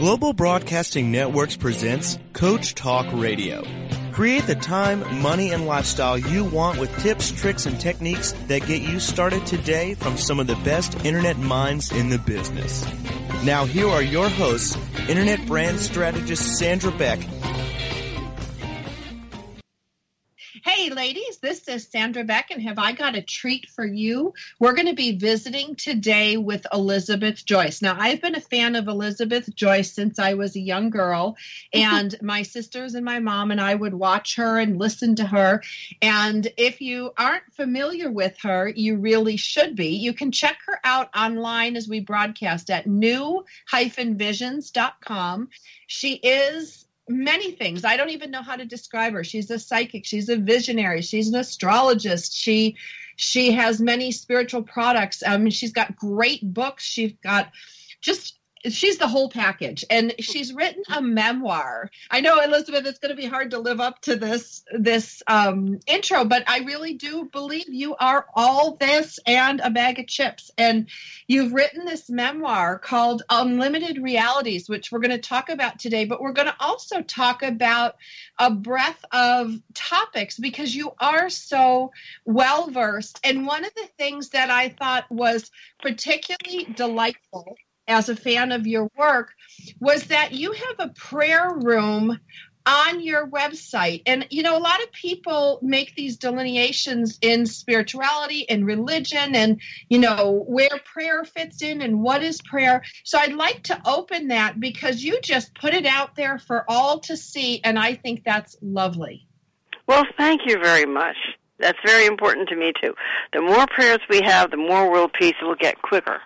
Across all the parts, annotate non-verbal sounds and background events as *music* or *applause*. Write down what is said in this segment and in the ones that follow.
Global Broadcasting Networks presents Coach Talk Radio. Create the time, money, and lifestyle you want with tips, tricks, and techniques that get you started today from some of the best internet minds in the business. Now, here are your hosts, Internet brand strategist Sandra Beck is Sandra Beck, and have I got a treat for you? We're going to be visiting today with Elizabeth Joyce. Now, I've been a fan of Elizabeth Joyce since I was a young girl, *laughs* and my sisters and my mom and I would watch her and listen to her. And if you aren't familiar with her, you really should be. You can check her out online as we broadcast at new-visions.com. She is many things. I don't even know how to describe her. She's a psychic, she's a visionary, she's an astrologist. She she has many spiritual products. Um she's got great books. She's got just she's the whole package. And she's written a memoir. I know elizabeth it's going to be hard to live up to this this um, intro but i really do believe you are all this and a bag of chips. And you've written this memoir called unlimited realities which we're going to talk about today but we're going to also talk about a breadth of topics because you are so well versed and one of the things that i thought was particularly delightful as a fan of your work was that you have a prayer room on your website. And, you know, a lot of people make these delineations in spirituality and religion and, you know, where prayer fits in and what is prayer. So I'd like to open that because you just put it out there for all to see. And I think that's lovely. Well, thank you very much. That's very important to me, too. The more prayers we have, the more world peace will get quicker.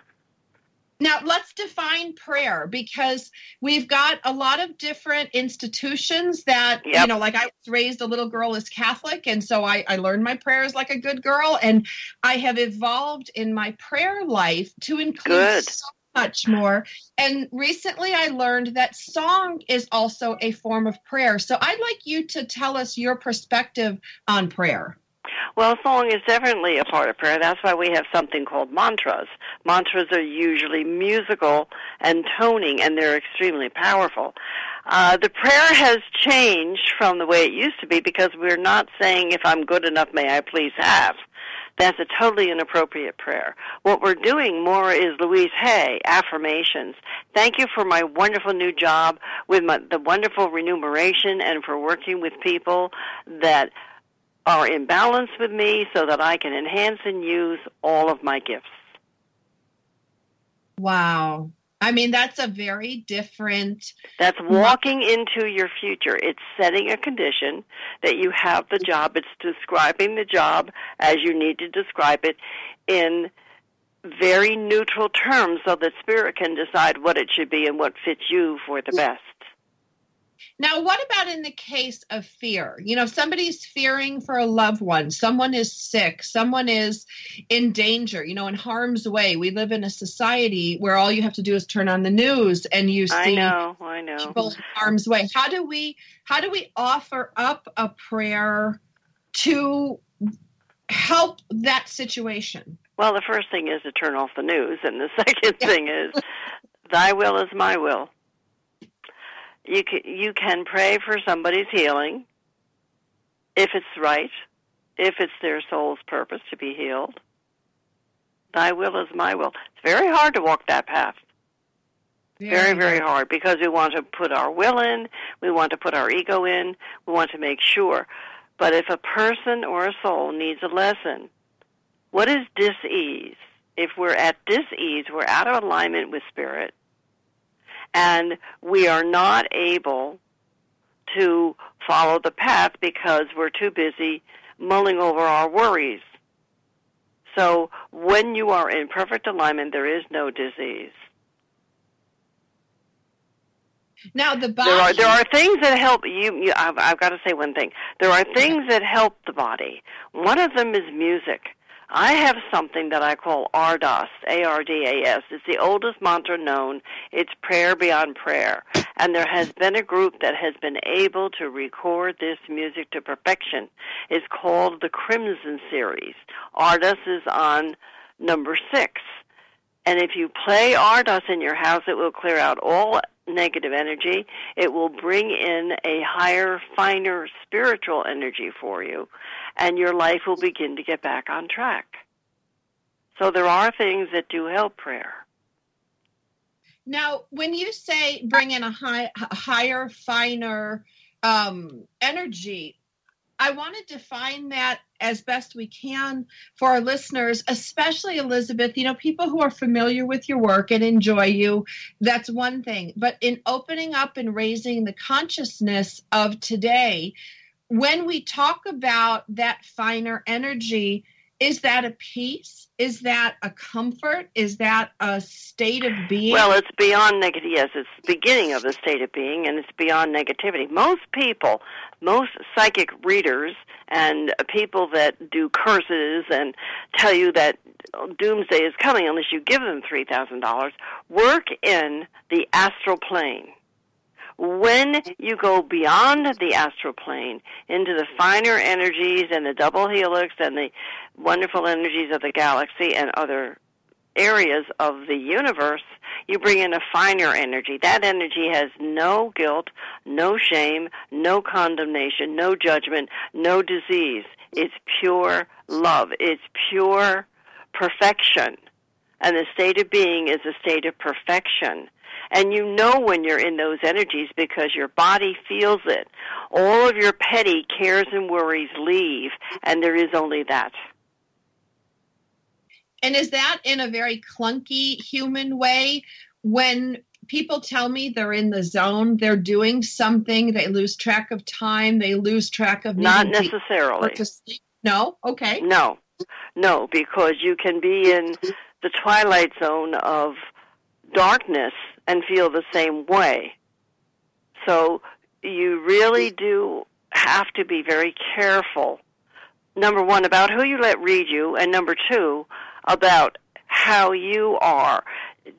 Now, let's define prayer because we've got a lot of different institutions that, yep. you know, like I was raised a little girl as Catholic, and so I, I learned my prayers like a good girl, and I have evolved in my prayer life to include good. so much more. And recently I learned that song is also a form of prayer. So I'd like you to tell us your perspective on prayer. Well, song is definitely a part of prayer. That's why we have something called mantras. Mantras are usually musical and toning, and they're extremely powerful. Uh, the prayer has changed from the way it used to be because we're not saying, if I'm good enough, may I please have. That's a totally inappropriate prayer. What we're doing more is Louise Hay affirmations. Thank you for my wonderful new job with my, the wonderful remuneration and for working with people that are in balance with me so that I can enhance and use all of my gifts. Wow. I mean, that's a very different. That's walking into your future. It's setting a condition that you have the job. It's describing the job as you need to describe it in very neutral terms so that spirit can decide what it should be and what fits you for the best. Now, what about in the case of fear? You know, if somebody's fearing for a loved one, someone is sick, someone is in danger, you know, in harm's way. We live in a society where all you have to do is turn on the news and you see I know, I know. people in harm's way. How do we how do we offer up a prayer to help that situation? Well, the first thing is to turn off the news, and the *laughs* second thing is, "Thy will is my will." You can, you can pray for somebody's healing if it's right, if it's their soul's purpose to be healed. Thy will is my will. It's very hard to walk that path. very, very hard because we want to put our will in, we want to put our ego in, we want to make sure. But if a person or a soul needs a lesson, what is dis-ease? If we're at dis-ease, we're out of alignment with spirit and we are not able to follow the path because we're too busy mulling over our worries. So when you are in perfect alignment, there is no disease. Now the body. There are there are things that help you. you I've, I've got to say one thing. There are things that help the body. One of them is music. I have something that I call ARDAS, A-R-D-A-S. It's the oldest mantra known. It's prayer beyond prayer. And there has been a group that has been able to record this music to perfection. It's called the Crimson Series. ARDAS is on number six. And if you play ARDAS in your house, it will clear out all negative energy. It will bring in a higher, finer spiritual energy for you, and your life will begin to get back on track. So there are things that do help prayer. Now, when you say bring in a high, higher, finer um, energy, I want to define that as best we can for our listeners, especially Elizabeth. You know, people who are familiar with your work and enjoy you, that's one thing. But in opening up and raising the consciousness of today, when we talk about that finer energy, is that a peace? Is that a comfort? Is that a state of being? Well, it's beyond negative. Yes, it's the beginning of the state of being, and it's beyond negativity. Most people, most psychic readers, and people that do curses and tell you that doomsday is coming unless you give them three thousand dollars, work in the astral plane when you go beyond the astral plane into the finer energies and the double helix and the wonderful energies of the galaxy and other areas of the universe, you bring in a finer energy. That energy has no guilt, no shame, no condemnation, no judgment, no disease. It's pure love. It's pure perfection. And the state of being is a state of perfection. And you know when you're in those energies because your body feels it. All of your petty cares and worries leave, and there is only that. And is that in a very clunky human way? When people tell me they're in the zone, they're doing something, they lose track of time, they lose track of not necessarily. No, okay. No, no, because you can be in the twilight zone of darkness and feel the same way. So you really mm-hmm. do have to be very careful. Number one, about who you let read you, and number two, about how you are.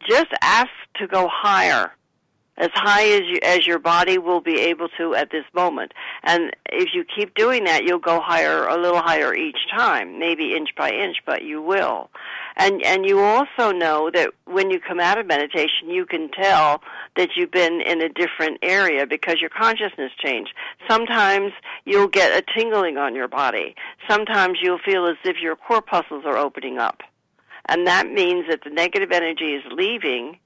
Just ask to go higher as high as you, as your body will be able to at this moment. And if you keep doing that, you'll go higher, a little higher each time, maybe inch by inch, but you will. And and you also know that when you come out of meditation, you can tell that you've been in a different area because your consciousness changed. Sometimes you'll get a tingling on your body. Sometimes you'll feel as if your corpuscles are opening up. And that means that the negative energy is leaving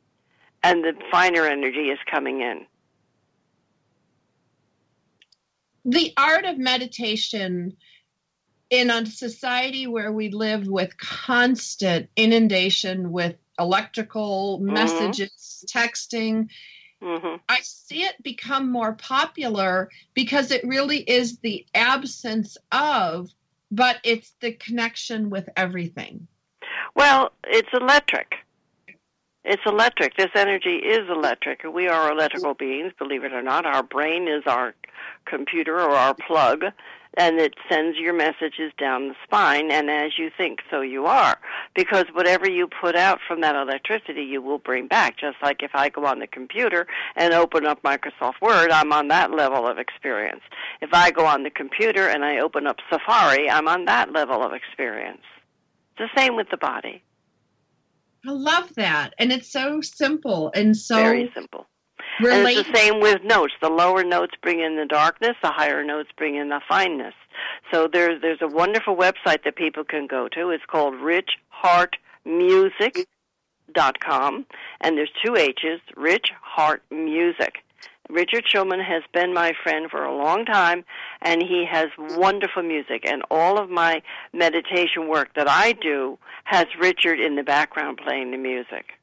and the finer energy is coming in. The art of meditation in a society where we live with constant inundation with electrical mm-hmm. messages, texting, mm-hmm. I see it become more popular because it really is the absence of, but it's the connection with everything. Well, it's electric. It's electric. This energy is electric. We are electrical beings, believe it or not. Our brain is our computer or our plug, and it sends your messages down the spine, and as you think, so you are. Because whatever you put out from that electricity, you will bring back. Just like if I go on the computer and open up Microsoft Word, I'm on that level of experience. If I go on the computer and I open up Safari, I'm on that level of experience. It's the same with the body. I love that. And it's so simple and so very simple. And it's the same with notes. The lower notes bring in the darkness, the higher notes bring in the fineness. So there's there's a wonderful website that people can go to. It's called Rich Heart Music dot com and there's two H's, Rich Heart Music. Richard Shulman has been my friend for a long time, and he has wonderful music. And all of my meditation work that I do has Richard in the background playing the music.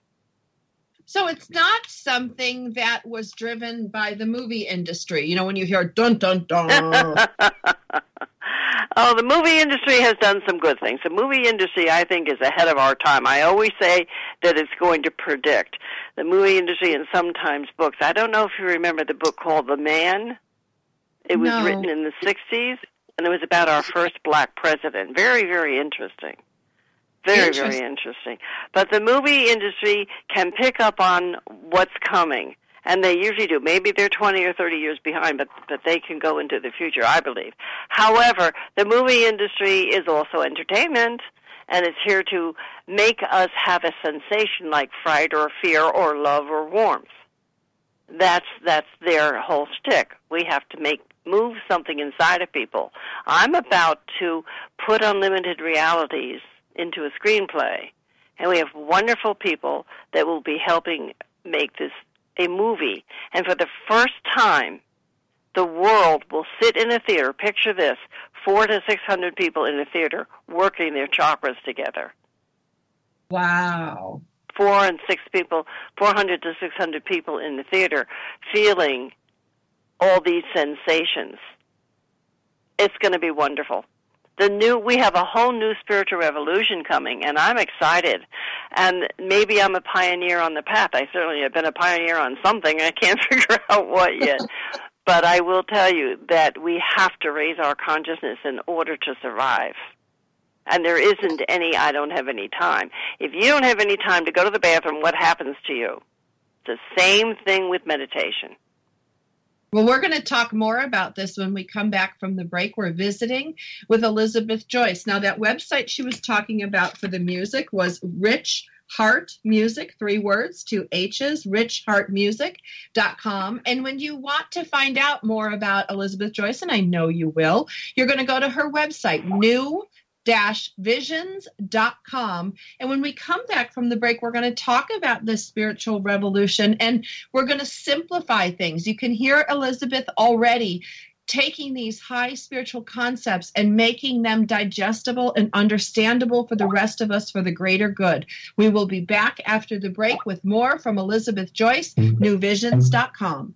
So it's not something that was driven by the movie industry. You know, when you hear dun dun dun. *laughs* Oh, the movie industry has done some good things. The movie industry, I think, is ahead of our time. I always say that it's going to predict. The movie industry and sometimes books. I don't know if you remember the book called The Man. It was no. written in the 60s, and it was about our first black president. Very, very interesting. Very, very interesting. But the movie industry can pick up on what's coming and they usually do. Maybe they're 20 or 30 years behind, but, but they can go into the future, I believe. However, the movie industry is also entertainment, and it's here to make us have a sensation like fright or fear or love or warmth. That's that's their whole stick. We have to make move something inside of people. I'm about to put unlimited realities into a screenplay, and we have wonderful people that will be helping make this a movie. And for the first time, the world will sit in a theater. Picture this: four to six hundred people in a theater working their chakras together. Wow. Four and six people, 400 to 600 people in the theater feeling all these sensations. It's going to be wonderful. The new, we have a whole new spiritual revolution coming, and I'm excited. And maybe I'm a pioneer on the path. I certainly have been a pioneer on something. I can't *laughs* figure out what yet. but I will tell you that we have to raise our consciousness in order to survive. And there isn't any, I don't have any time. If you don't have any time to go to the bathroom, what happens to you? The same thing with meditation. Well, we're going to talk more about this when we come back from the break. We're visiting with Elizabeth Joyce. Now, that website she was talking about for the music was Rich Heart Music, three words, two H's, richheartmusic.com. And when you want to find out more about Elizabeth Joyce, and I know you will, you're going to go to her website, new visions.com. And when we come back from the break, we're going to talk about the spiritual revolution and we're going to simplify things. You can hear Elizabeth already taking these high spiritual concepts and making them digestible and understandable for the rest of us for the greater good. We will be back after the break with more from Elizabeth Joyce, mm-hmm. newvisions.com.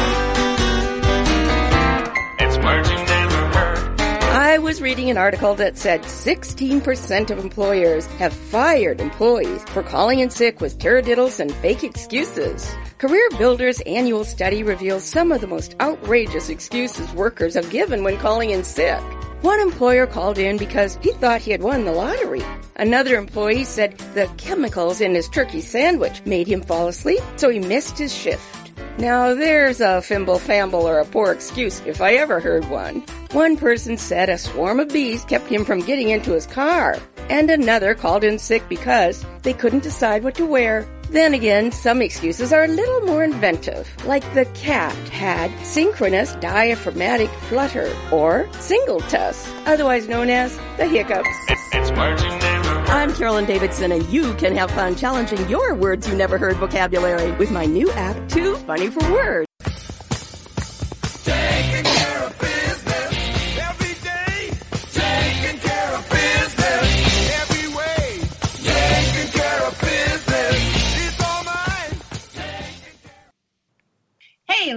was reading an article that said 16% of employers have fired employees for calling in sick with taradiddles and fake excuses. Career Builder's annual study reveals some of the most outrageous excuses workers have given when calling in sick. One employer called in because he thought he had won the lottery. Another employee said the chemicals in his turkey sandwich made him fall asleep, so he missed his shift. Now there's a fimble famble or a poor excuse if I ever heard one. One person said a swarm of bees kept him from getting into his car, and another called in sick because they couldn't decide what to wear. Then again, some excuses are a little more inventive, like the cat had synchronous diaphragmatic flutter, or singultus, otherwise known as the hiccups. It's words you never heard. I'm Carolyn Davidson, and you can have fun challenging your words you never heard vocabulary with my new app, Too Funny for Words.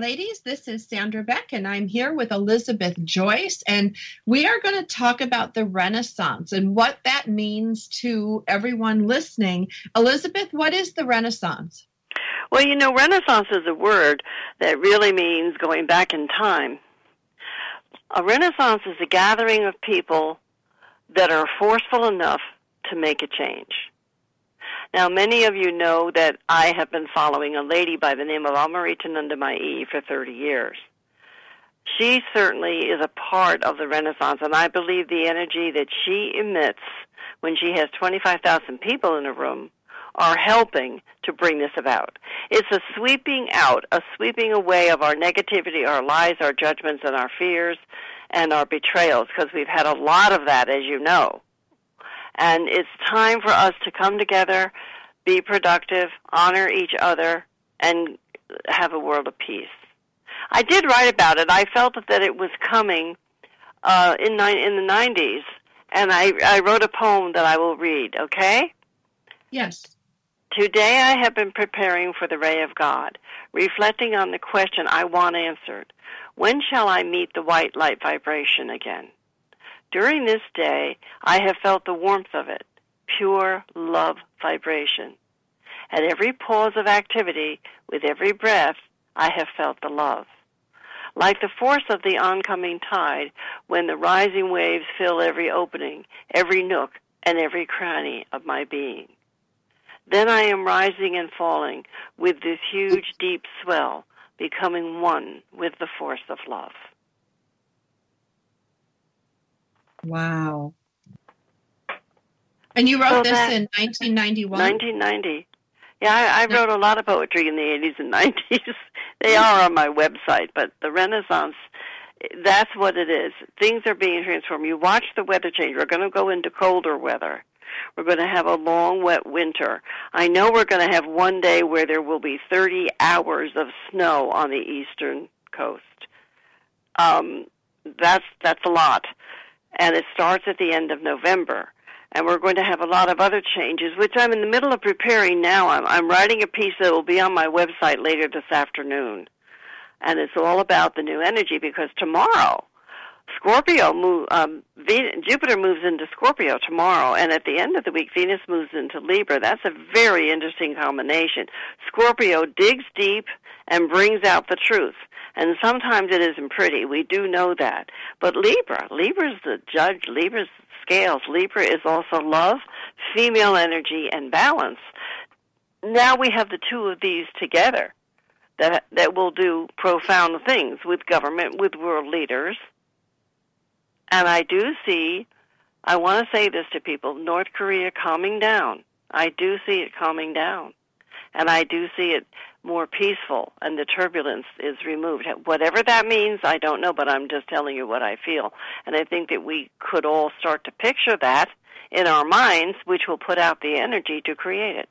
Ladies, this is Sandra Beck, and I'm here with Elizabeth Joyce, and we are going to talk about the Renaissance and what that means to everyone listening. Elizabeth, what is the Renaissance? Well, you know, Renaissance is a word that really means going back in time. A Renaissance is a gathering of people that are forceful enough to make a change. Now, many of you know that I have been following a lady by the name of Amritanandamayi for 30 years. She certainly is a part of the Renaissance, and I believe the energy that she emits when she has 25,000 people in a room are helping to bring this about. It's a sweeping out, a sweeping away of our negativity, our lies, our judgments, and our fears and our betrayals, because we've had a lot of that, as you know. And it's time for us to come together, be productive, honor each other, and have a world of peace. I did write about it. I felt that it was coming uh, in ni- in the 90s, and I, I wrote a poem that I will read, okay? Yes. Today I have been preparing for the ray of God, reflecting on the question I want answered. When shall I meet the white light vibration again? During this day, I have felt the warmth of it, pure love vibration. At every pause of activity, with every breath, I have felt the love. Like the force of the oncoming tide, when the rising waves fill every opening, every nook, and every cranny of my being. Then I am rising and falling with this huge, deep swell, becoming one with the force of love. Wow. And you wrote So this that- in 1991? 1990. Yeah, I, I wrote a lot of poetry in the 80s and 90s. *laughs* they are on my website, but the Renaissance, that's what it is. Things are being transformed. You watch the weather change. We're going to go into colder weather. We're going to have a long, wet winter. I know we're going to have one day where there will be 30 hours of snow on the eastern coast. Um, that's that's a lot, and it starts at the end of November. And we're going to have a lot of other changes, which I'm in the middle of preparing now. I'm, I'm writing a piece that will be on my website later this afternoon, and it's all about the new energy because tomorrow Scorpio move, um, Ven- Jupiter moves into Scorpio tomorrow, and at the end of the week, Venus moves into Libra. That's a very interesting combination. Scorpio digs deep and brings out the truth, and sometimes it isn't pretty. We do know that. But Libra, Libra's the judge. Libra's scales. Libra is also love, female energy, and balance. Now we have the two of these together that that will do profound things with government, with world leaders and I do see, I want to say this to people North Korea calming down. I do see it calming down. And I do see it more peaceful, and the turbulence is removed. Whatever that means, I don't know, but I'm just telling you what I feel. And I think that we could all start to picture that in our minds, which will put out the energy to create it.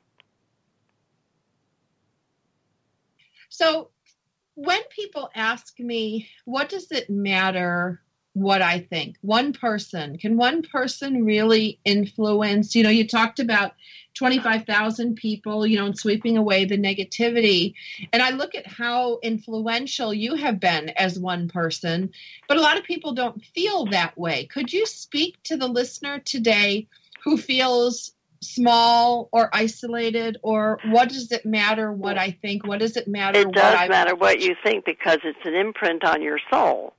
So when people ask me, what does it matter what I think? One person, can one person really influence? You know, you talked about 25,000 people, you know, and sweeping away the negativity. And I look at how influential you have been as one person, but a lot of people don't feel that way. Could you speak to the listener today who feels small or isolated or what does it matter what I think? What does it matter It does I matter what you think because it's an imprint on your soul.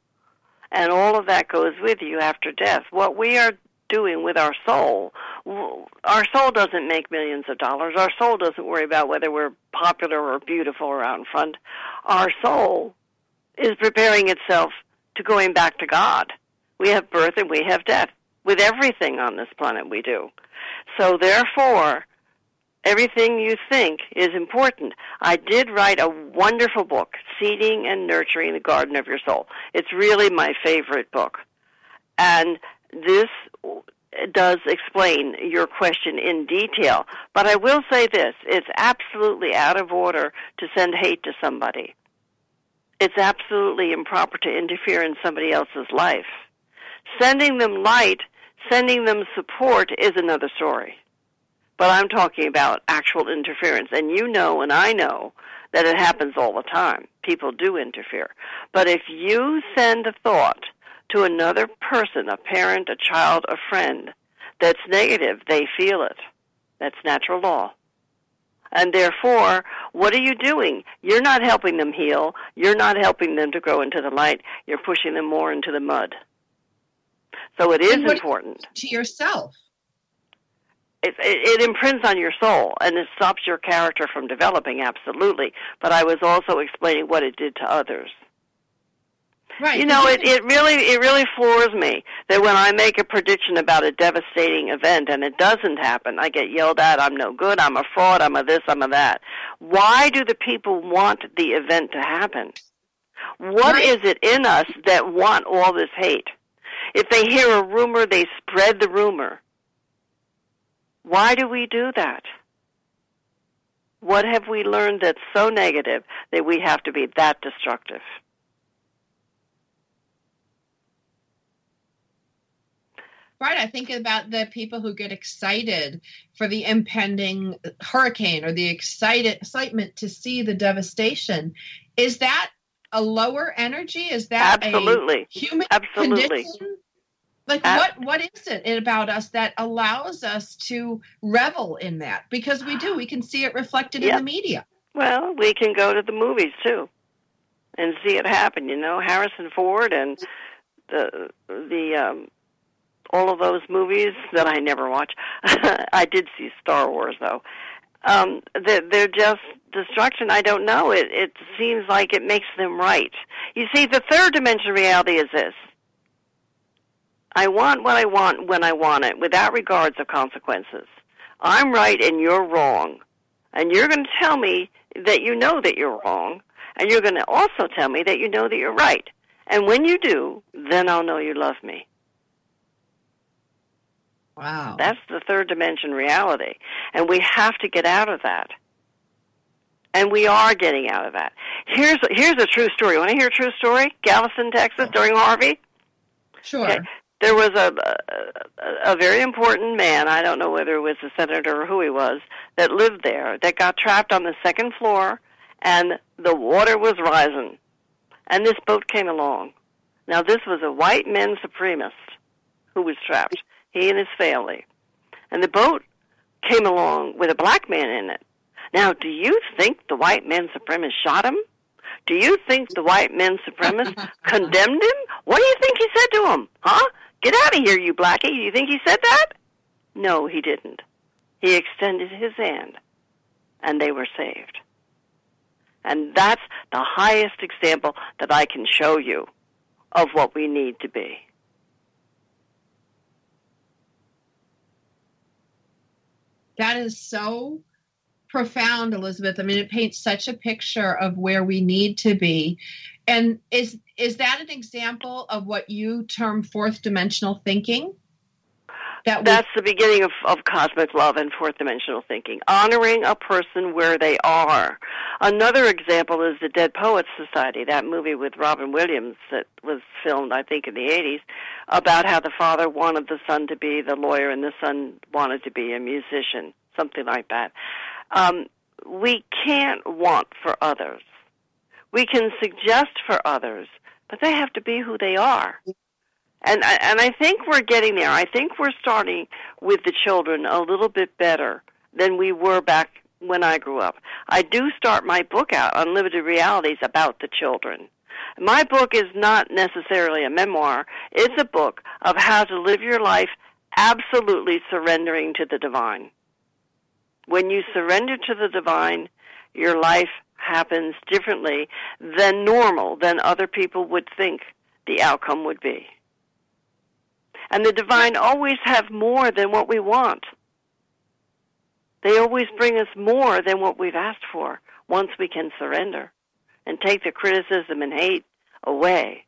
And all of that goes with you after death. What we are doing with our soul, our soul doesn't make millions of dollars. Our soul doesn't worry about whether we're popular or beautiful or out in front. Our soul is preparing itself to going back to God. We have birth and we have death. With everything on this planet we do. So therefore, everything you think is important. I did write a wonderful book, Seeding and Nurturing the Garden of Your Soul. It's really my favorite book. And this does explain your question in detail. But I will say this, it's absolutely out of order to send hate to somebody. It's absolutely improper to interfere in somebody else's life. Sending them light, sending them support is another story. But I'm talking about actual interference. And you know, and I know, that it happens all the time. People do interfere. But if you send a thought to another person, a parent, a child, a friend, that's negative, they feel it. That's natural law. And therefore, what are you doing? You're not helping them heal. You're not helping them to grow into the light. You're pushing them more into the mud. So it is important to yourself. It, it, it imprints on your soul and it stops your character from developing absolutely but i was also explaining what it did to others Right. You know, it, it really it really floors me that when I make a prediction about a devastating event and it doesn't happen, I get yelled at. I'm no good. I'm a fraud. I'm a this. I'm a that. Why do the people want the event to happen? What Right. is it in us that want all this hate? If they hear a rumor, they spread the rumor. Why do we do that? What have we learned that's so negative that we have to be that destructive? Right. I think about the people who get excited for the impending hurricane or the excited excitement to see the devastation. Is that a lower energy? Is that Absolutely. a human Absolutely. condition? Like Ab- what what is it about us that allows us to revel in that? Because we do, we can see it reflected in the media. Well, we can go to the movies too and see it happen. You know, Harrison Ford and the the um, all of those movies that I never watch. *laughs* I did see Star Wars though. Um, they're, they're just destruction. I don't know. It it seems like it makes them right. You see, the third dimension reality is this. I want what I want when I want it, without regards of consequences. I'm right and you're wrong. And you're going to tell me that you know that you're wrong, and you're going to also tell me that you know that you're right. And when you do, then I'll know you love me. Wow. That's the third dimension reality. And we have to get out of that. And we are getting out of that. Here's here's a true story. Want to hear a true story? Galveston, Texas, during Harvey. sure. Okay. There was a, a a very important man. I don't know whether it was a senator or who he was that lived there that got trapped on the second floor, and the water was rising, and this boat came along. Now this was a white men supremacist who was trapped. He and his family, and the boat came along with a black man in it. Now, do you think the white men supremacists shot him? Do you think the white men supremacists *laughs* condemned him? What do you think he said to him? Huh? Get out of here, you blackie. Do you think he said that? No, he didn't. He extended his hand, and they were saved. And that's the highest example that I can show you of what we need to be. That is so profound, Elizabeth. I mean, it paints such a picture of where we need to be. And is is that an example of what you term fourth dimensional thinking? That we, That's the beginning of, of cosmic love and fourth dimensional thinking. Honoring a person where they are. Another example is the Dead Poets Society, that movie with Robin Williams that was filmed, I think, in the 80s, about how the father wanted the son to be the lawyer and the son wanted to be a musician, something like that. Um, we can't want for others. We can suggest for others, but they have to be who they are. And I, and I think we're getting there. I think we're starting with the children a little bit better than we were back when I grew up. I do start my book out, Unlimited Realities, about the children. My book is not necessarily a memoir. It's a book of how to live your life absolutely surrendering to the divine. When you surrender to the divine, your life happens differently than normal, than other people would think the outcome would be. And the divine always have more than what we want. They always bring us more than what we've asked for once we can surrender and take the criticism and hate away.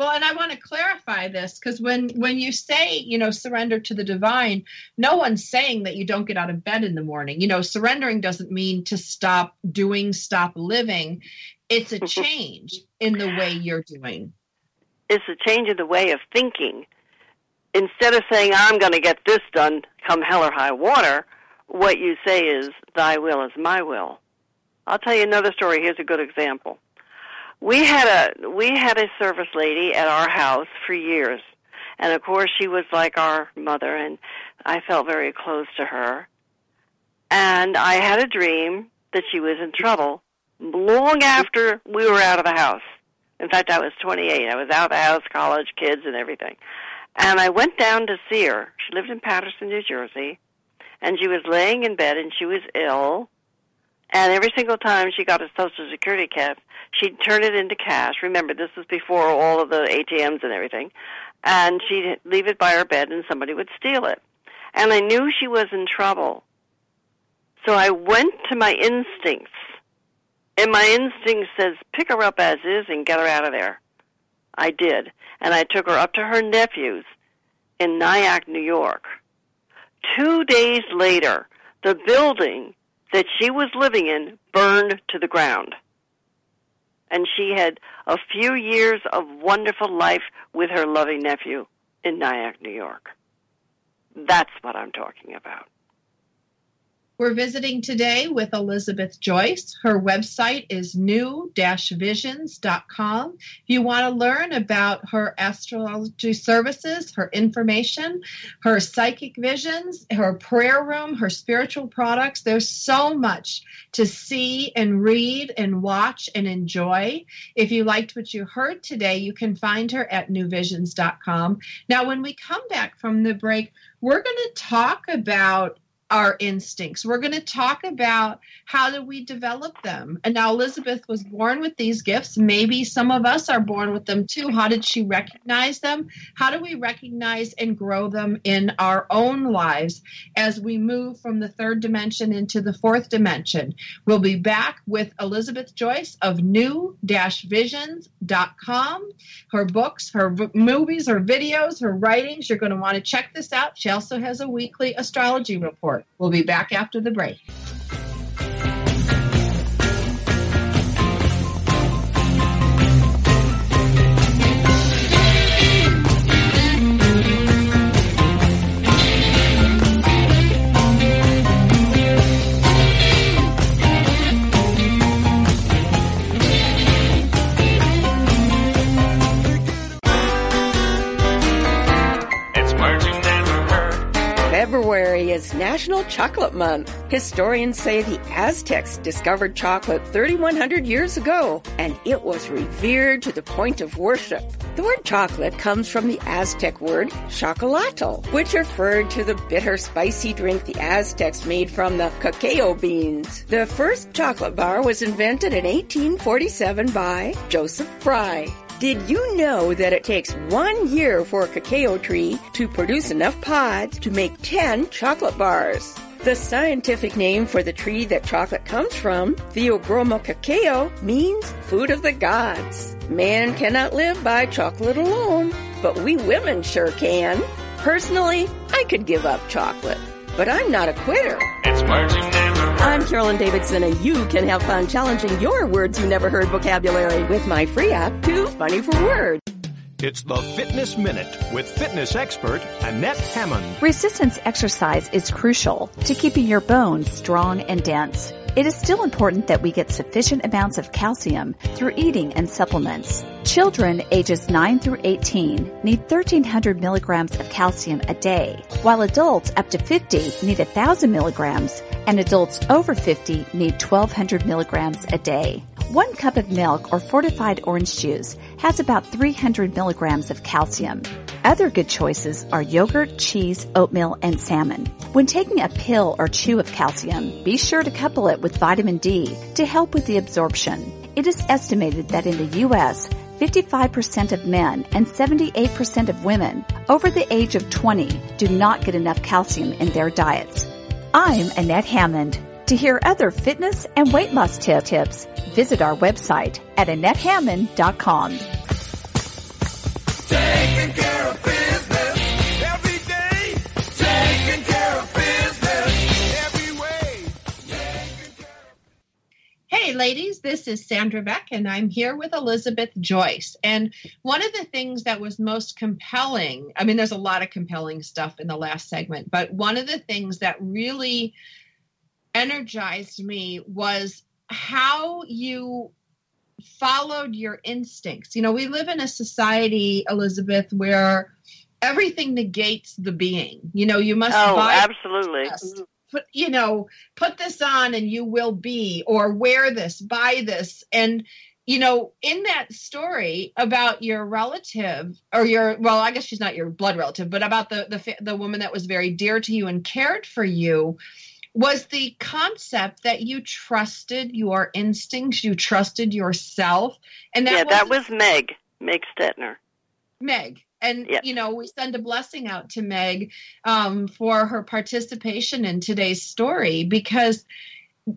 Well, and I want to clarify this because when when you say you know surrender to the divine, no one's saying that you don't get out of bed in the morning. You know, surrendering doesn't mean to stop doing, stop living. It's a mm-hmm. change in the way you're doing. It's a change in the way of thinking. Instead of saying, I'm going to get this done come hell or high water, what you say is, Thy will is my will. I'll tell you another story. Here's a good example. We had a we had a service lady at our house for years, and of course she was like our mother, and I felt very close to her. And I had a dream that she was in trouble long after we were out of the house. In fact, I was 28. I was out of the house, college, kids, and everything. And I went down to see her. She lived in Paterson, New Jersey, and she was laying in bed and she was ill. And every single time she got a Social Security check, she'd turn it into cash. Remember, this was before all of the ATMs and everything. And she'd leave it by her bed and somebody would steal it. And I knew she was in trouble. So I went to my instincts. And my instinct says, pick her up as is and get her out of there. I did. And I took her up to her nephew's in Nyack, New York. Two days later, the building that she was living in burned to the ground. And she had a few years of wonderful life with her loving nephew in Nyack, New York. That's what I'm talking about. We're visiting today with Elizabeth Joyce. Her website is new-visions.com. If you want to learn about her astrology services, her information, her psychic visions, her prayer room, her spiritual products, there's so much to see and read and watch and enjoy. If you liked what you heard today, you can find her at newvisions.com. Now, when we come back from the break, we're going to talk about our instincts. We're going to talk about how do we develop them. And now Elizabeth was born with these gifts. Maybe some of us are born with them too. How did she recognize them? How do we recognize and grow them in our own lives as we move from the third dimension into the fourth dimension? We'll be back with Elizabeth Joyce of new-visions.com. Her books, her v- movies, her videos, her writings. You're going to want to check this out. She also has a weekly astrology report. We'll be back after the break. Is National Chocolate Month. Historians say the Aztecs discovered chocolate 3,100 years ago, and it was revered to the point of worship. The word chocolate comes from the Aztec word chocolatl, which referred to the bitter, spicy drink the Aztecs made from the cacao beans. The first chocolate bar was invented in 1847 by Joseph Fry. Did you know that it takes one year for a cacao tree to produce enough pods to make 10 chocolate bars? The scientific name for the tree that chocolate comes from, Theobroma cacao, means food of the gods. Man cannot live by chocolate alone, but we women sure can. Personally, I could give up chocolate, but I'm not a quitter. It's never heard. I'm Carolyn Davidson, and you can have fun challenging your words you never heard vocabulary with my free app, Too Funny for Words. It's the Fitness Minute with fitness expert Annette Hammond. Resistance exercise is crucial to keeping your bones strong and dense. It is still important that we get sufficient amounts of calcium through eating and supplements. Children ages 9 through 18 need 1300 milligrams of calcium a day, while adults up to 50 need 1000 milligrams and adults over 50 need 1200 milligrams a day. One cup of milk or fortified orange juice has about 300 milligrams of calcium. Other good choices are yogurt, cheese, oatmeal, and salmon. When taking a pill or chew of calcium, be sure to couple it with vitamin D to help with the absorption. It is estimated that in the U.S., 55% of men and 78% of women over the age of 20 do not get enough calcium in their diets. I'm Annette Hammond. To hear other fitness and weight loss tip- tips, visit our website at AnnetteHammond.com. Taking care of business every day. Taking care of business every way. Hey, ladies, this is Sandra Beck, and I'm here with Elizabeth Joyce. And one of the things that was most compelling I mean, there's a lot of compelling stuff in the last segment, but one of the things that really energized me was how you followed your instincts. You know, we live in a society, Elizabeth, where everything negates the being. You know, you must Oh, absolutely. Put you know put this on and you will be or wear this buy this and you know in that story about your relative or your well i guess she's not your blood relative but about the the the woman that was very dear to you and cared for you was the concept that you trusted your instincts, you trusted yourself, and that yeah, that was Meg, Meg Stetner. Meg. And Yeah. you know, we send a blessing out to Meg um, for her participation in today's story because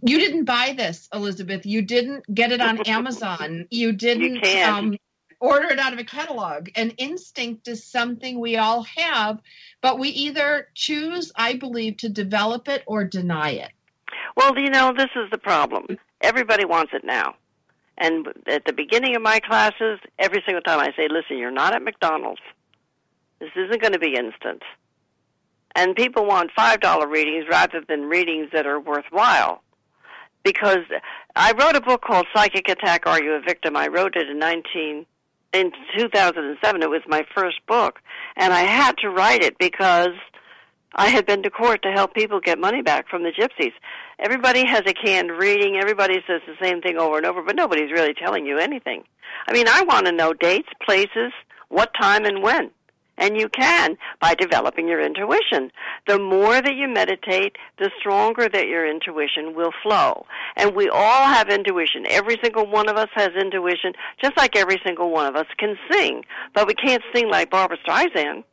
you didn't buy this, Elizabeth. You didn't get it on *laughs* Amazon. You didn't can't. um, order it out of a catalog. And instinct is something we all have, but we either choose, I believe, to develop it or deny it. Well, you know, this is the problem. Everybody wants it now. And at the beginning of my classes, every single time I say, listen, you're not at McDonald's. This isn't going to be instant. And people want $5 readings rather than readings that are worthwhile. Because I wrote a book called Psychic Attack Are You a Victim? I wrote it in 19 in 2007. It was my first book, and I had to write it because I had been to court to help people get money back from the gypsies. Everybody has a canned reading. Everybody says the same thing over and over, but nobody's really telling you anything. I mean, I want to know dates, places, what time, and when. And you can by developing your intuition. The more that you meditate, the stronger that your intuition will flow. And we all have intuition. Every single one of us has intuition, just like every single one of us can sing. But we can't sing like Barbra Streisand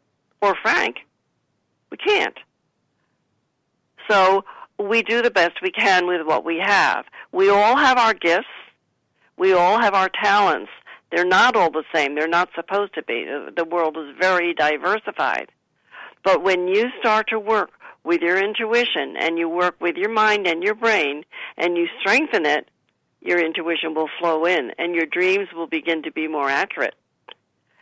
or Frank. We can't. So we do the best we can with what we have. We all have our gifts. We all have our talents. They're not all the same. They're not supposed to be. The- world is very diversified. But when you start to work with your intuition and you work with your mind and your brain and you strengthen it, your intuition will flow in and your dreams will begin to be more accurate.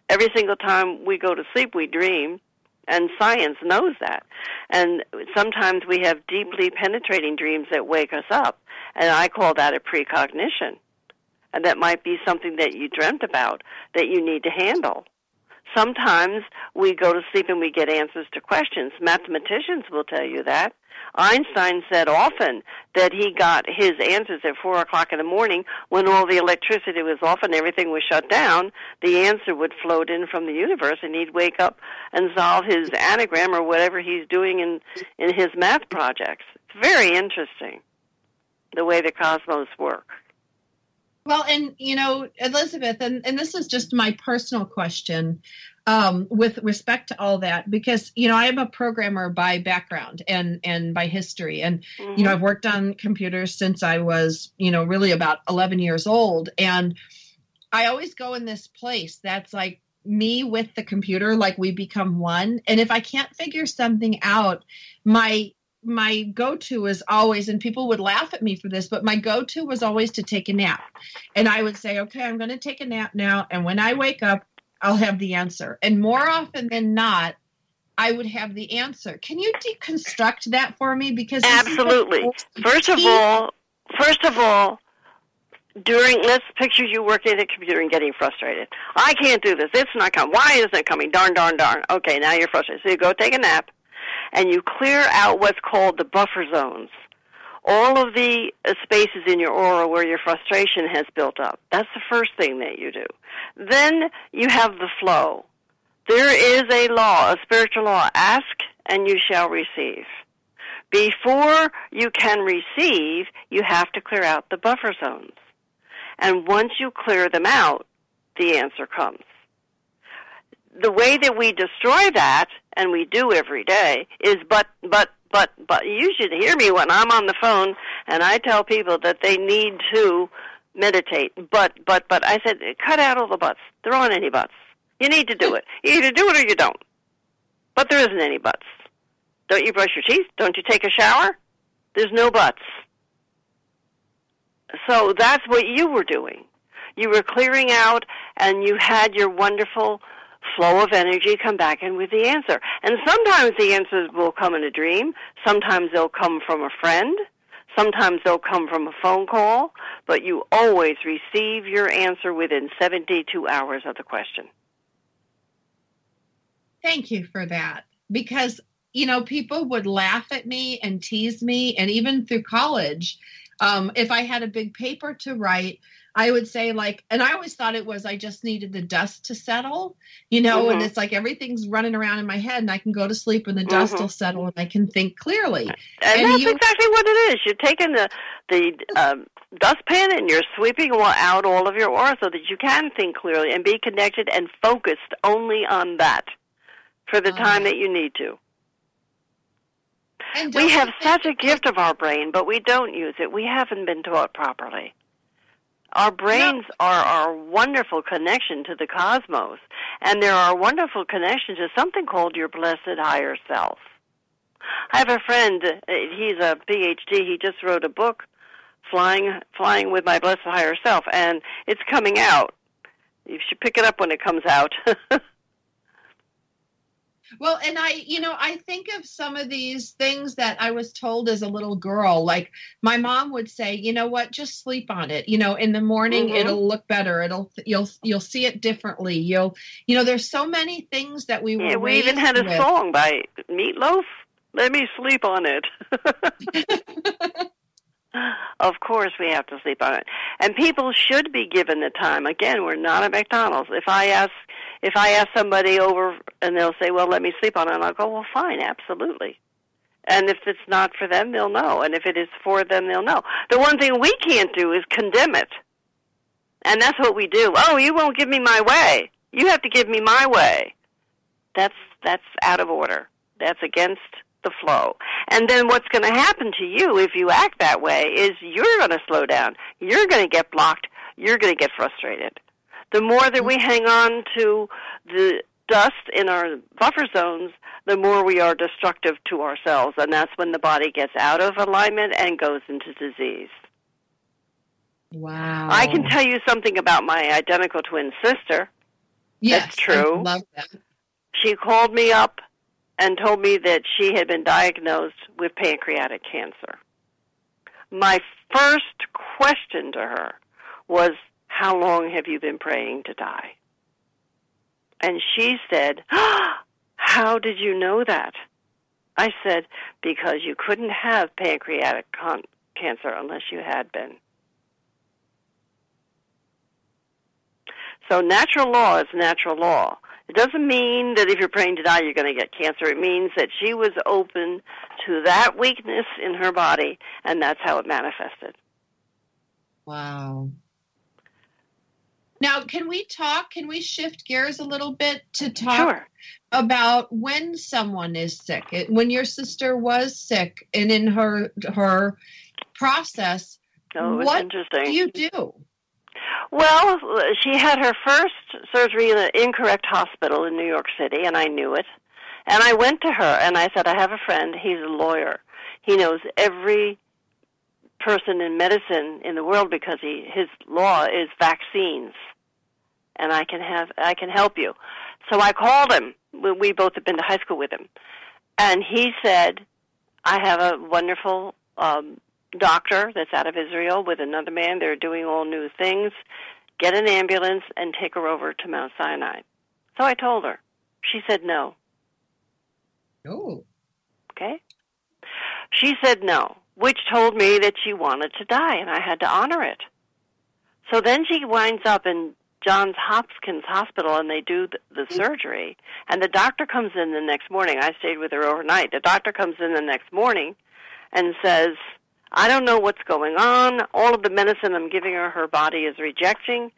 Every single time we go to sleep, we dream, and science knows that. And sometimes we have deeply penetrating dreams that wake us up, and I call that a precognition. And that might be something that you dreamt about that you need to handle. Sometimes we go to sleep and we get answers to questions. Mathematicians will tell you that. Einstein said often that he got his answers at four o'clock in the morning when all the electricity was off and everything was shut down. The answer would float in from the universe and he'd wake up and solve his anagram or whatever he's doing in, in his math projects. It's very interesting the way the cosmos work. Well, and you know, Elizabeth, and, and this is just my personal question um, with respect to all that, because you know, I am a programmer by background and and by history, and you know, I've worked on computers since I was, you know, really about eleven years old, and I always go in this place that's like me with the computer, like we become one, and if I can't figure something out, my my go-to is always and people would laugh at me for this but my go-to was always to take a nap and i would say okay i'm going to take a nap now and when i wake up i'll have the answer and more often than not i would have the answer can you deconstruct that for me because this is the Absolutely. First of all, first of all, during let's picture you working at a computer and getting frustrated. I can't do this. It's not coming. Why isn't it coming? Darn, darn, darn. Okay, now you're frustrated. So you go take a nap, and you clear out what's called the buffer zones. All of the uh, spaces in your aura where your frustration has built up. That's the first thing that you do. Then you have the flow. There is a law, a spiritual law. Ask and you shall receive. Before you can receive, you have to clear out the buffer zones. And once you clear them out, the answer comes. The way that we destroy that, and we do every day, is but, but, but, but. You should hear me when I'm on the phone and I tell people that they need to meditate. But, but, but. I said, cut out all the buts. There aren't any buts. You need to do it. You either do it or you don't. But there isn't any buts. Don't you brush your teeth? Don't you take a shower? There's no buts. So that's what you were doing. You were clearing out and you had your wonderful flow of energy come back in with the answer. And sometimes the answers will come in a dream. Sometimes they'll come from a friend. Sometimes they'll come from a phone call. But you always receive your answer within 72 hours of the question. Thank you for that. Because, you know, people would laugh at me and tease me, and even through college, um, if I had a big paper to write, I would say like, and I always thought it was I just needed the dust to settle, you know, and Mhm. it's like everything's running around in my head, and I can go to sleep and the dust Mhm. will settle, and I can think clearly. And, And that's you- exactly what it is. You're taking the the um, dustpan and you're sweeping out all of your aura so that you can think clearly and be connected and focused only on that for the Oh. time that you need to. And We have such a gift of our brain, but we don't use it. We haven't been taught properly. Our brains are our wonderful connection to the cosmos, and they're our wonderful connection to something called your blessed higher self. I have a friend, uh, he's a PhD, he just wrote a book, Flying Flying with My Blessed Higher Self, and it's coming out. You should pick it up when it comes out. *laughs* Well, and I, you know, I think of some of these things that I was told as a little girl. Like my mom would say, you know what, just sleep on it. You know, in the morning Mhm. it'll look better. It'll you'll you'll see it differently. You'll you know, there's so many things that we yeah, we even had a with. song by Meatloaf. Let me sleep on it. *laughs* *laughs* *laughs* of course, we have to sleep on it, and people should be given the time. Again, we're not at McDonald's. If I ask, if I ask somebody over, and they'll say, "Well, let me sleep on it," and I'll go, "Well, fine, absolutely." And if it's not for them, they'll know. And if it is for them, they'll know. The one thing we can't do is condemn it. And that's what we do. Oh, you won't give me my way. You have to give me my way. That's that's out of order. That's against the flow. And then what's going to happen to you if you act that way is you're going to slow down. You're going to get blocked. You're going to get frustrated. The more that we mm-hmm. hang on to the dust in our buffer zones, the more we are destructive to ourselves. And that's when the body gets out of alignment and goes into disease. Wow. I can tell you something about my identical twin sister. yes, that's true. I love that. She called me up and told me that she had been diagnosed with pancreatic cancer. My first question to her was, How long have you been praying to die? And she said, *gasps* How did you know that? I said, Because you couldn't have pancreatic con- cancer unless you had been. So natural law is natural law. It doesn't mean that if you're praying to die, you're going to get cancer. It means that she was open to that weakness in her body, and that's how it manifested. Wow. Now, can we talk? Can we shift gears a little bit to talk Sure. about when someone is sick? It, when your sister was sick, and in her her process, oh, was what do you do? Well, she had her first surgery in an incorrect hospital in New York City, and I knew it. And I went to her and I said, I have a friend. He's a lawyer. He knows every person in medicine in the world because he his law is vaccines, and I can have I can help you. So I called him. We, both had been to high school with him, and he said, I have a wonderful um, doctor that's out of Israel with another man. They're doing all new things. Get an ambulance and take her over to Mount Sinai. So I told her. She said no. No. Okay? She said no, which told me that she wanted to die, and I had to honor it. So then she winds up in Johns Hopkins Hospital, and they do the, the surgery. And the doctor comes in the next morning. I stayed with her overnight. The doctor comes in the next morning and says, I don't know what's going on. All of the medicine I'm giving her, her body is rejecting.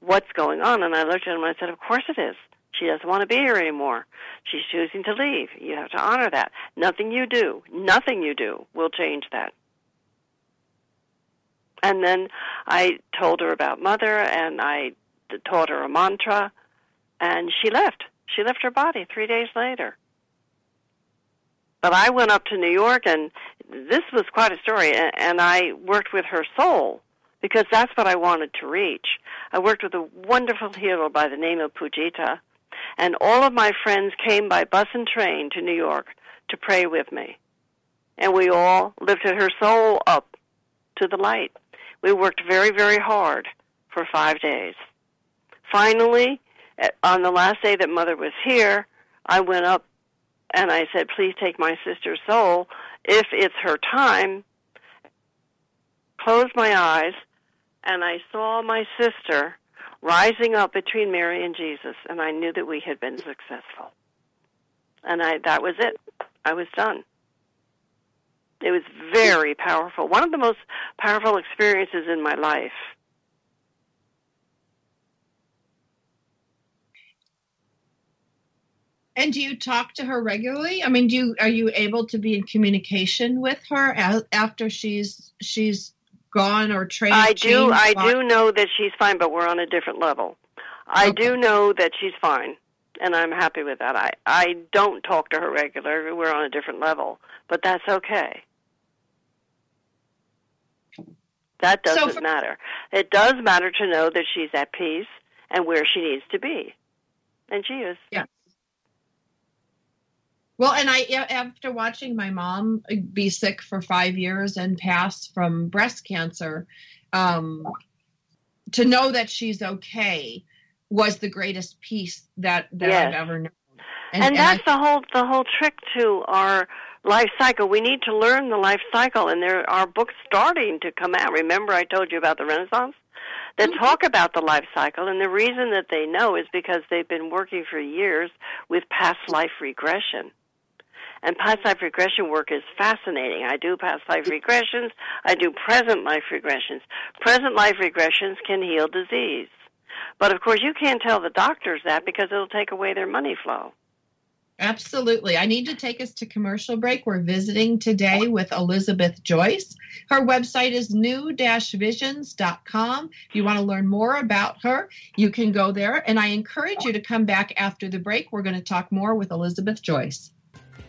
What's going on? And I looked at him and I said, Of course it is. She doesn't want to be here anymore. She's choosing to leave. You have to honor that. Nothing you do, nothing you do will change that. And then I told her about mother and I taught her a mantra and she left. She left her body three days later. But I went up to New York and this was quite a story and I worked with her soul because that's what I wanted to reach. I worked with a wonderful healer by the name of Pujita and all of my friends came by bus and train to New York to pray with me. And we all lifted her soul up to the light. We worked very, very hard for five days. Finally, on the last day that Mother was here, I went up and I said, Please take my sister's soul. If it's her time, closed my eyes and I saw my sister rising up between Mary and Jesus, and I knew that we had been successful. And I that was it. I was done. It was very powerful. One of the most powerful experiences in my life. And do you talk to her regularly? I mean, do you are you able to be in communication with her after she's she's gone or trained? I do I do know that she's fine, but we're on a different level. I Okay. do know that she's fine, and I'm happy with that. I I don't talk to her regularly. We're on a different level, but that's okay. That doesn't for- matter. It does matter to know that she's at peace and where she needs to be, and she is. Well, and I after watching my mom be sick for five years and pass from breast cancer, um, to know that she's okay was the greatest peace that that Yes. I've ever known. And, I- that's the whole the whole trick to our life cycle. We need to learn the life cycle, and there are books starting to come out. Remember, I told you about the Renaissance that Mm-hmm. talk about the life cycle, and the reason that they know is because they've been working for years with past life regression. And past life regression work is fascinating. I do past life regressions. I do present life regressions. Present life regressions can heal disease. But of course, you can't tell the doctors that because it'll take away their money flow. Absolutely. I need to take us to commercial break. We're visiting today with Elizabeth Joyce. Her website is new-visions.com. If you want to learn more about her, you can go there. And I encourage you to come back after the break. We're going to talk more with Elizabeth Joyce.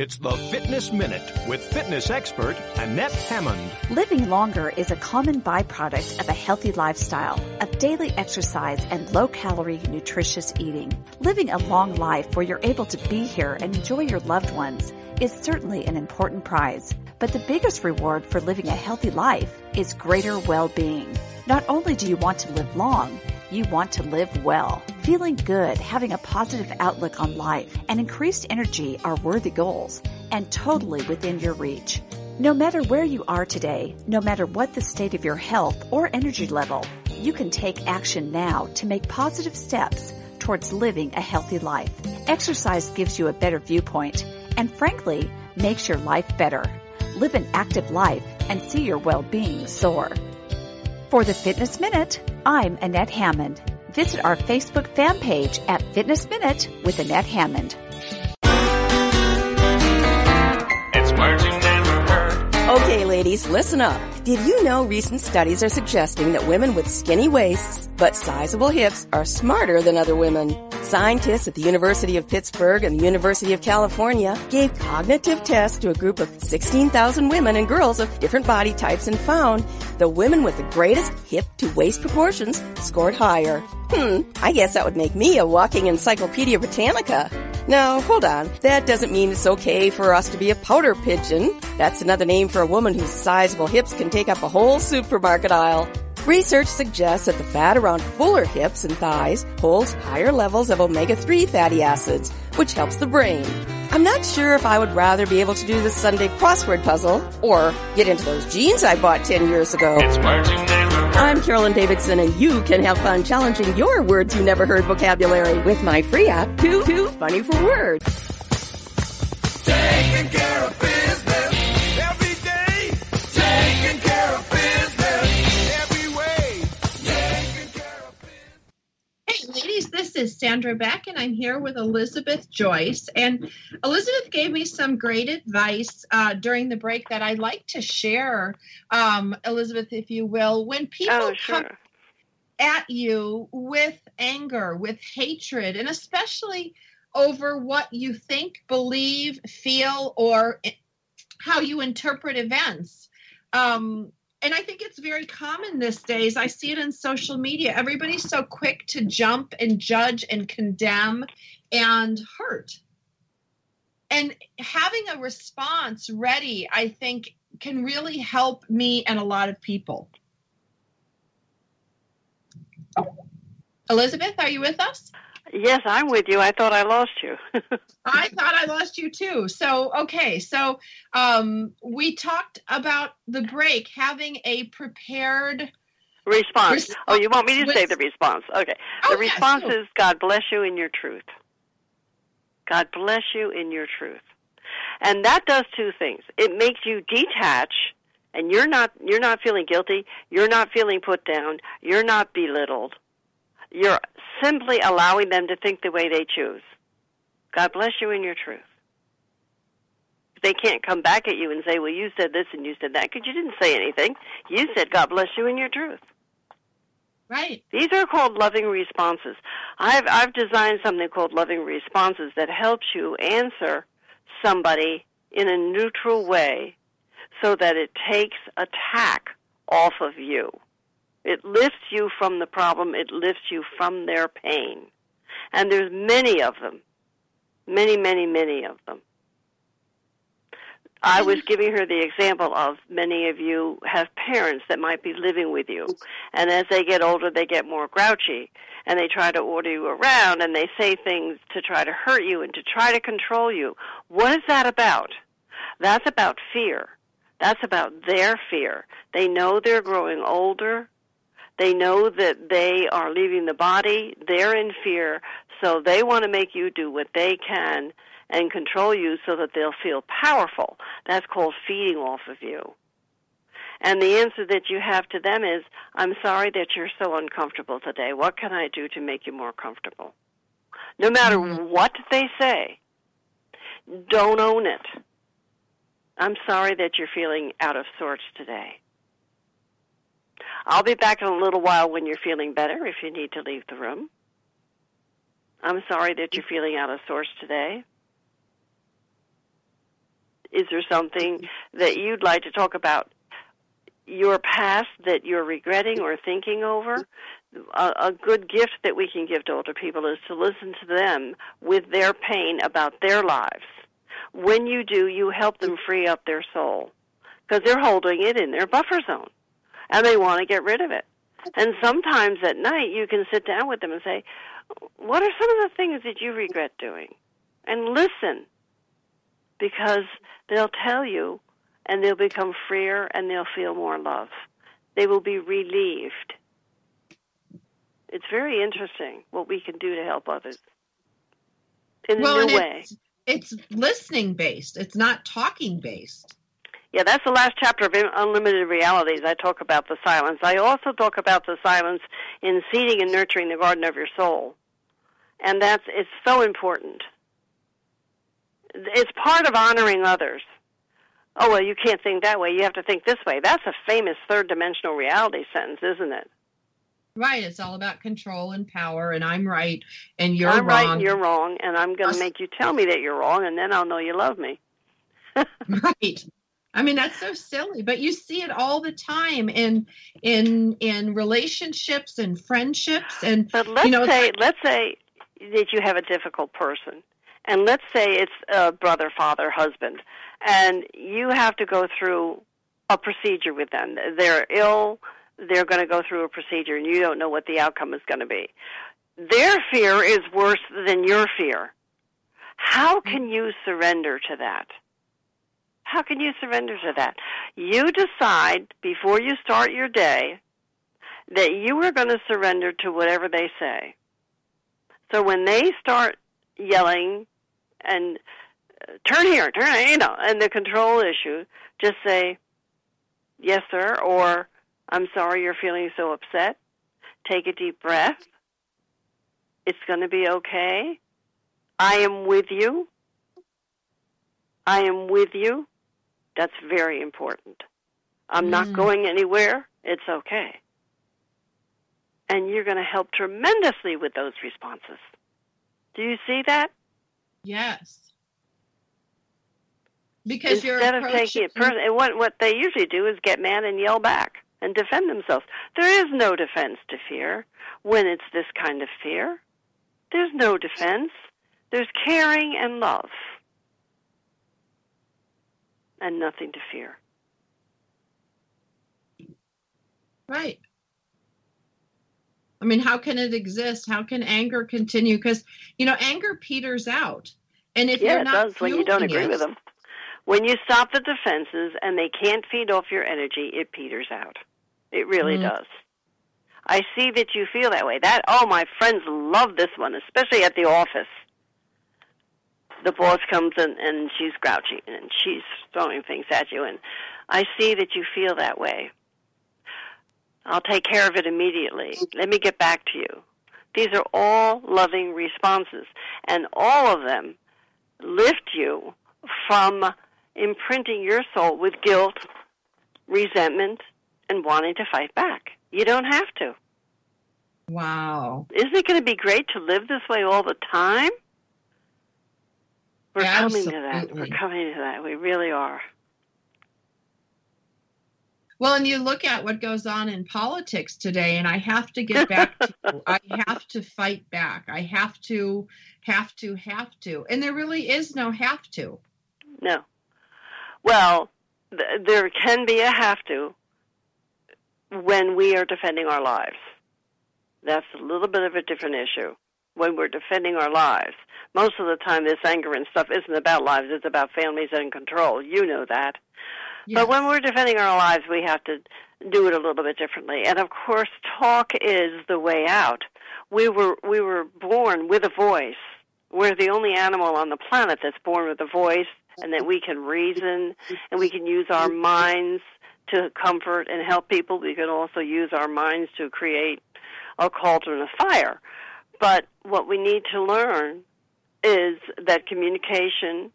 It's the Fitness Minute with fitness expert Annette Hammond. Living longer is a common byproduct of a healthy lifestyle, of daily exercise and low calorie, nutritious eating. Living a long life where you're able to be here and enjoy your loved ones is certainly an important prize. But the biggest reward for living a healthy life is greater well-being. Not only do you want to live long, you want to live well. Feeling good, having a positive outlook on life, and increased energy are worthy goals and totally within your reach. No matter where you are today, no matter what the state of your health or energy level, you can take action now to make positive steps towards living a healthy life. Exercise gives you a better viewpoint and frankly makes your life better. Live an active life and see your well-being soar. For the Fitness Minute, I'm Annette Hammond. Visit our Facebook fan page at Fitness Minute with Annette Hammond. It's words you never heard. Okay, ladies, listen up. Did you know recent studies are suggesting that women with skinny waists but sizable hips are smarter than other women? Scientists at the University of Pittsburgh and the University of California gave cognitive tests to a group of 16,000 women and girls of different body types and found the women with the greatest hip to waist proportions scored higher. Hmm, I guess that would make me a walking Encyclopedia Britannica. Now, hold on. That doesn't mean it's okay for us to be a powder pigeon. That's another name for a woman whose sizable hips can take up a whole supermarket aisle. Research suggests that the fat around fuller hips and thighs holds higher levels of omega-3 fatty acids, which helps the brain. I'm not sure if I would rather be able to do the Sunday crossword puzzle or get into those jeans I bought 10 years ago. It's words you never heard. I'm Carolyn Davidson, and you can have fun challenging your words you never heard vocabulary with my free app, Too Too Funny for Words. Taking care of business this is Sandra Beck, and I'm here with Elizabeth Joyce. And Elizabeth gave me some great advice uh, during the break that I'd like to share, um, Elizabeth, if you will. When people Oh, come at you with anger, with hatred, and especially over what you think, believe, feel, or how you interpret events. Um, and I think it's very common these days. I see it in social media. Everybody's so quick to jump and judge and condemn and hurt. and having a response ready, I think, can really help me and a lot of people. Elizabeth, are you with us? Yes, I'm with you. I thought I lost you. *laughs* I thought I lost you too. So, okay. So, um, we talked about the break having a prepared response. Response Oh, you want me to say the response? Okay. Oh, the response do. is God bless you in your truth. God bless you in your truth. And that does two things. It makes you detach and you're not you're not feeling guilty, you're not feeling put down, you're not belittled. You're simply allowing them to think the way they choose. God bless you in your truth. They can't come back at you and say, "Well, you said this and you said that," because you didn't say anything. You said, "God bless you in your truth." right. These are called loving responses. I've I've designed something called loving responses that helps you answer somebody in a neutral way so that it takes attack off of you. It lifts you from the problem, it lifts you from their pain. And there's many of them. Many, many, many of them. I was giving her the example of many of you have parents that might be living with you. And as they get older, they get more grouchy and they try to order you around and they say things to try to hurt you and to try to control you. What is that about? That's about fear. That's about their fear. They know they're growing older. They know that they are leaving the body. They're in fear. So they want to make you do what they can and control you so that they'll feel powerful. That's called feeding off of you. And the answer that you have to them is, I'm sorry that you're so uncomfortable today. What can I do to make you more comfortable? No matter Mhm. what they say, don't own it. I'm sorry that you're feeling out of sorts today. I'll be back in a little while when you're feeling better if you need to leave the room. I'm sorry that you're feeling out of sorts today. Is there something that you'd like to talk about your past that you're regretting or thinking over? A, a good gift that we can give to older people is to listen to them with their pain about their lives. When you do, you help them free up their soul because they're holding it in their buffer zone and they want to get rid of it. And sometimes at night you can sit down with them and say, What are some of the things that you regret doing? And listen because they'll tell you and they'll become freer and they'll feel more love. They will be relieved. It's very interesting what we can do to help others in well, a new way. it's, it's listening based. It's not talking based. Yeah, that's the last chapter of Unlimited Realities. I talk about the silence. I also talk about the silence in seeding and nurturing the garden of your soul. And that's it's so important. It's part of honoring others. Oh, well, you can't think that way. You have to think this way. That's a famous third dimensional reality sentence, isn't it? Right. It's all about control and power, and I'm right and you're I'm wrong. right and you're wrong, and I'm going to make you tell me that you're wrong, and then I'll know you love me. *laughs* right. I mean that's so silly, but you see it all the time in in in relationships and friendships and But let's you know, say like- let's say that you have a difficult person, and let's say it's a brother, father, husband, and you have to go through a procedure with them. They're ill. They're going to go through a procedure, and you don't know what the outcome is going to be. Their fear is worse than your fear. How can you surrender to that? How can you surrender to that? You decide before you start your day that you are going to surrender to whatever they say. So when they start yelling and uh, turn here, turn, you know, and the control issue, just say, yes, sir, or I'm sorry you're feeling so upset. Take a deep breath. It's going to be okay. I am with you. I am with you. That's very important. I'm not Mm. going anywhere. It's okay. And you're going to help tremendously with those responses. Do you see that? yes. Because you're Instead of taking it personally, what what they usually do is get mad and yell back and defend themselves. There is no defense to fear when it's this kind of fear. There's no defense. There's caring and love. And nothing to fear. Right. I mean, how can it exist? How can anger continue? Because you know, anger peters out, and if yeah, you're not it does when you don't agree it- with them. When you stop the defenses and they can't feed off your energy, it peters out. It really Mhm. does. I see that you feel that way. That oh, my friends love this one, especially at the office. The boss comes in and she's grouchy and she's throwing things at you, and I see that you feel that way. I'll take care of it immediately. Let me get back to you. These are all loving responses, and all of them lift you from imprinting your soul with guilt, resentment, and wanting to fight back. You don't have to. Wow. Isn't it going to be great to live this way all the time? We're coming to that. We're coming to that. We really are. Well, and you look at what goes on in politics today, and I have to get back to *laughs* I have to fight back. I have to, have to, have to. And there really is no have to. No. Well, th- there can be a have to when we are defending our lives. That's a little bit of a different issue. When we're defending our lives, most of the time this anger and stuff isn't about lives, it's about families and control. You know that. But when we're defending our lives, we have to do it a little bit differently. And of course, talk is the way out. We were we were born with a voice. We're the only animal on the planet that's born with a voice, and that we can reason and we can use our minds to comfort and help people. We can also use our minds to create a cauldron of fire. But what we need to learn is that communication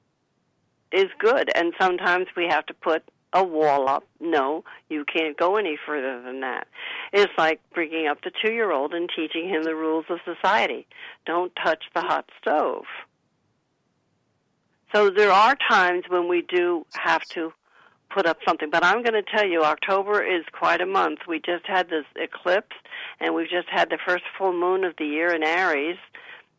is good, and sometimes we have to put a wall up. No, you can't go any further than that. It's like bringing up the two year old and teaching him the rules of society. Don't touch the hot stove. So there are times when we do have to put up something. But I'm going to tell you, October is quite a month. We just had this eclipse, and we've just had the first full moon of the year in Aries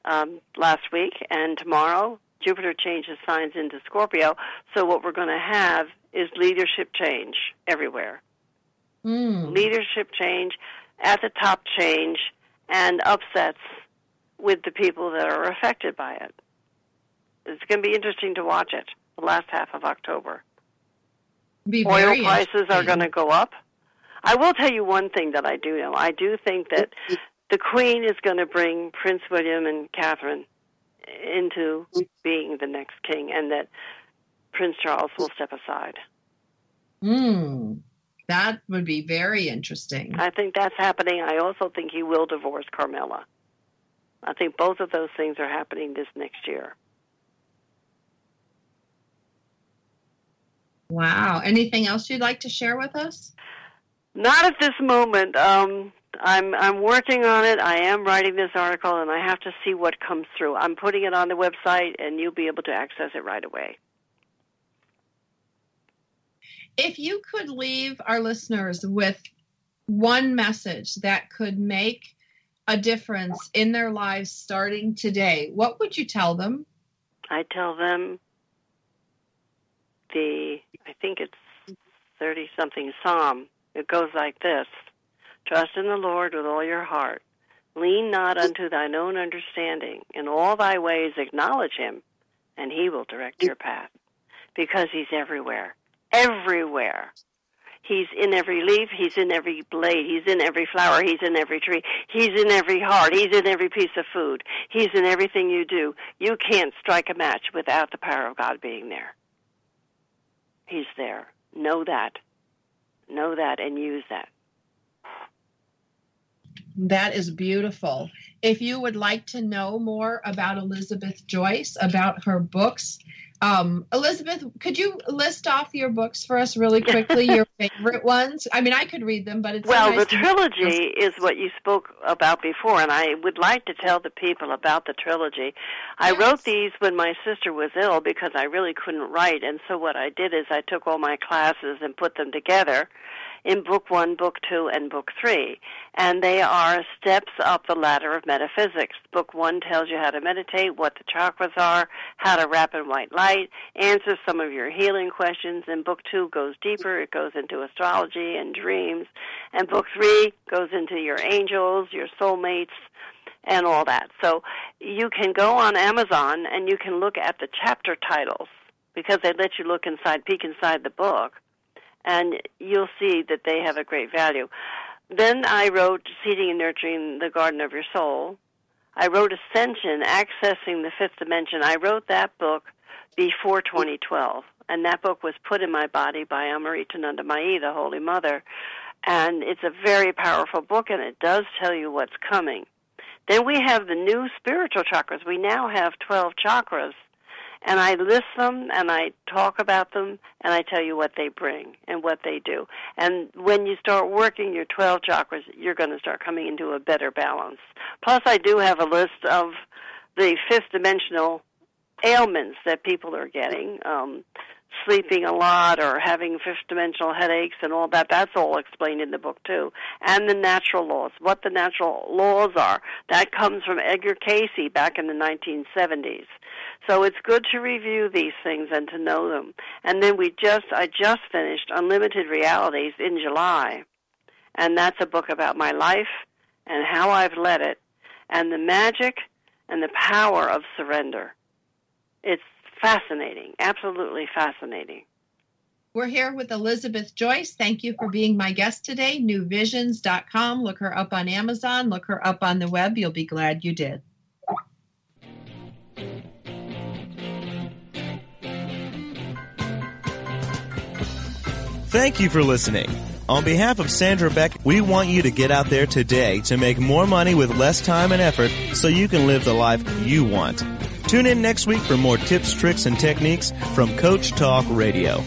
um, last week, and tomorrow Jupiter changes signs into Scorpio. So what we're going to have is leadership change everywhere. Mm. Leadership change, at the top change, and upsets with the people that are affected by it. It's going to be interesting to watch it the last half of October. Be Oil prices are going to go up. I will tell you one thing that I do know. I do think that the Queen is going to bring Prince William and Catherine into being the next king, and that Prince Charles will step aside. Mm. That would be very interesting. I think that's happening. I also think he will divorce Camilla. I think both of those things are happening this next year. Wow. Anything else you'd like to share with us? Not at this moment. Um, I'm I'm working on it. I am writing this article, and I have to see what comes through. I'm putting it on the website, and you'll be able to access it right away. If you could leave our listeners with one message that could make a difference in their lives starting today, what would you tell them? I tell them the I think it's thirty something Psalm. It goes like this: Trust in the Lord with all your heart. Lean not unto thine own understanding. In all thy ways acknowledge him, and he will direct your path. Because he's everywhere. Everywhere. He's in every leaf, he's in every blade, he's in every flower, he's in every tree, he's in every heart, he's in every piece of food, he's in everything you do. You can't strike a match without the power of God being there. He's there. Know that. Know that and use that. That is beautiful. If you would like to know more about Elizabeth Joyce, about her books, um, Elizabeth, could you list off your books for us really quickly, your *laughs* favorite ones? I mean, I could read them, but it's Well, nice the trilogy *laughs* is what you spoke about before, and I would like to tell the people about the trilogy. I Yes. wrote these when my sister was ill because I really couldn't write, and so what I did is I took all my classes and put them together in book one, book two, and book three. And they are steps up the ladder of metaphysics. Book one tells you how to meditate, what the chakras are, how to wrap in white light, answers some of your healing questions. And book two goes deeper. It goes into astrology and dreams. And book three goes into your angels, your soulmates, and all that. So you can go on Amazon and you can look at the chapter titles because they let you look inside, peek inside the book, and you'll see that they have a great value. Then I wrote Seeding and Nurturing the Garden of Your Soul. I wrote Ascension, Accessing the Fifth Dimension. I wrote that book before 2012, and that book was put in my body by Amrita Mai, the Holy Mother. And it's a very powerful book, and it does tell you what's coming. Then we have the new spiritual chakras. We now have 12 chakras. And I list them and I talk about them and I tell you what they bring and what they do. And when you start working your 12 chakras, you're going to start coming into a better balance. Plus, I do have a list of the fifth dimensional ailments that people are getting. Um, sleeping a lot or having fifth dimensional headaches and all that that's all explained in the book too. And the natural laws what the natural laws are. That comes from Edgar Cayce back in the 1970s so it's good to review these things and to know them. And then we just i just finished unlimited realities in july. And that's a book about my life and how i've led it and the magic and the power of surrender. It's fascinating, absolutely fascinating. We're here with Elizabeth Joyce. Thank you for being my guest today. Newvisions.com. Look her up on Amazon. Look her up on the web. You'll be glad you did. Thank you for listening. On behalf of Sandra Beck, we want you to get out there today to make more money with less time and effort so you can live the life you want. Tune in next week for more tips, tricks, and techniques from Coach Talk Radio.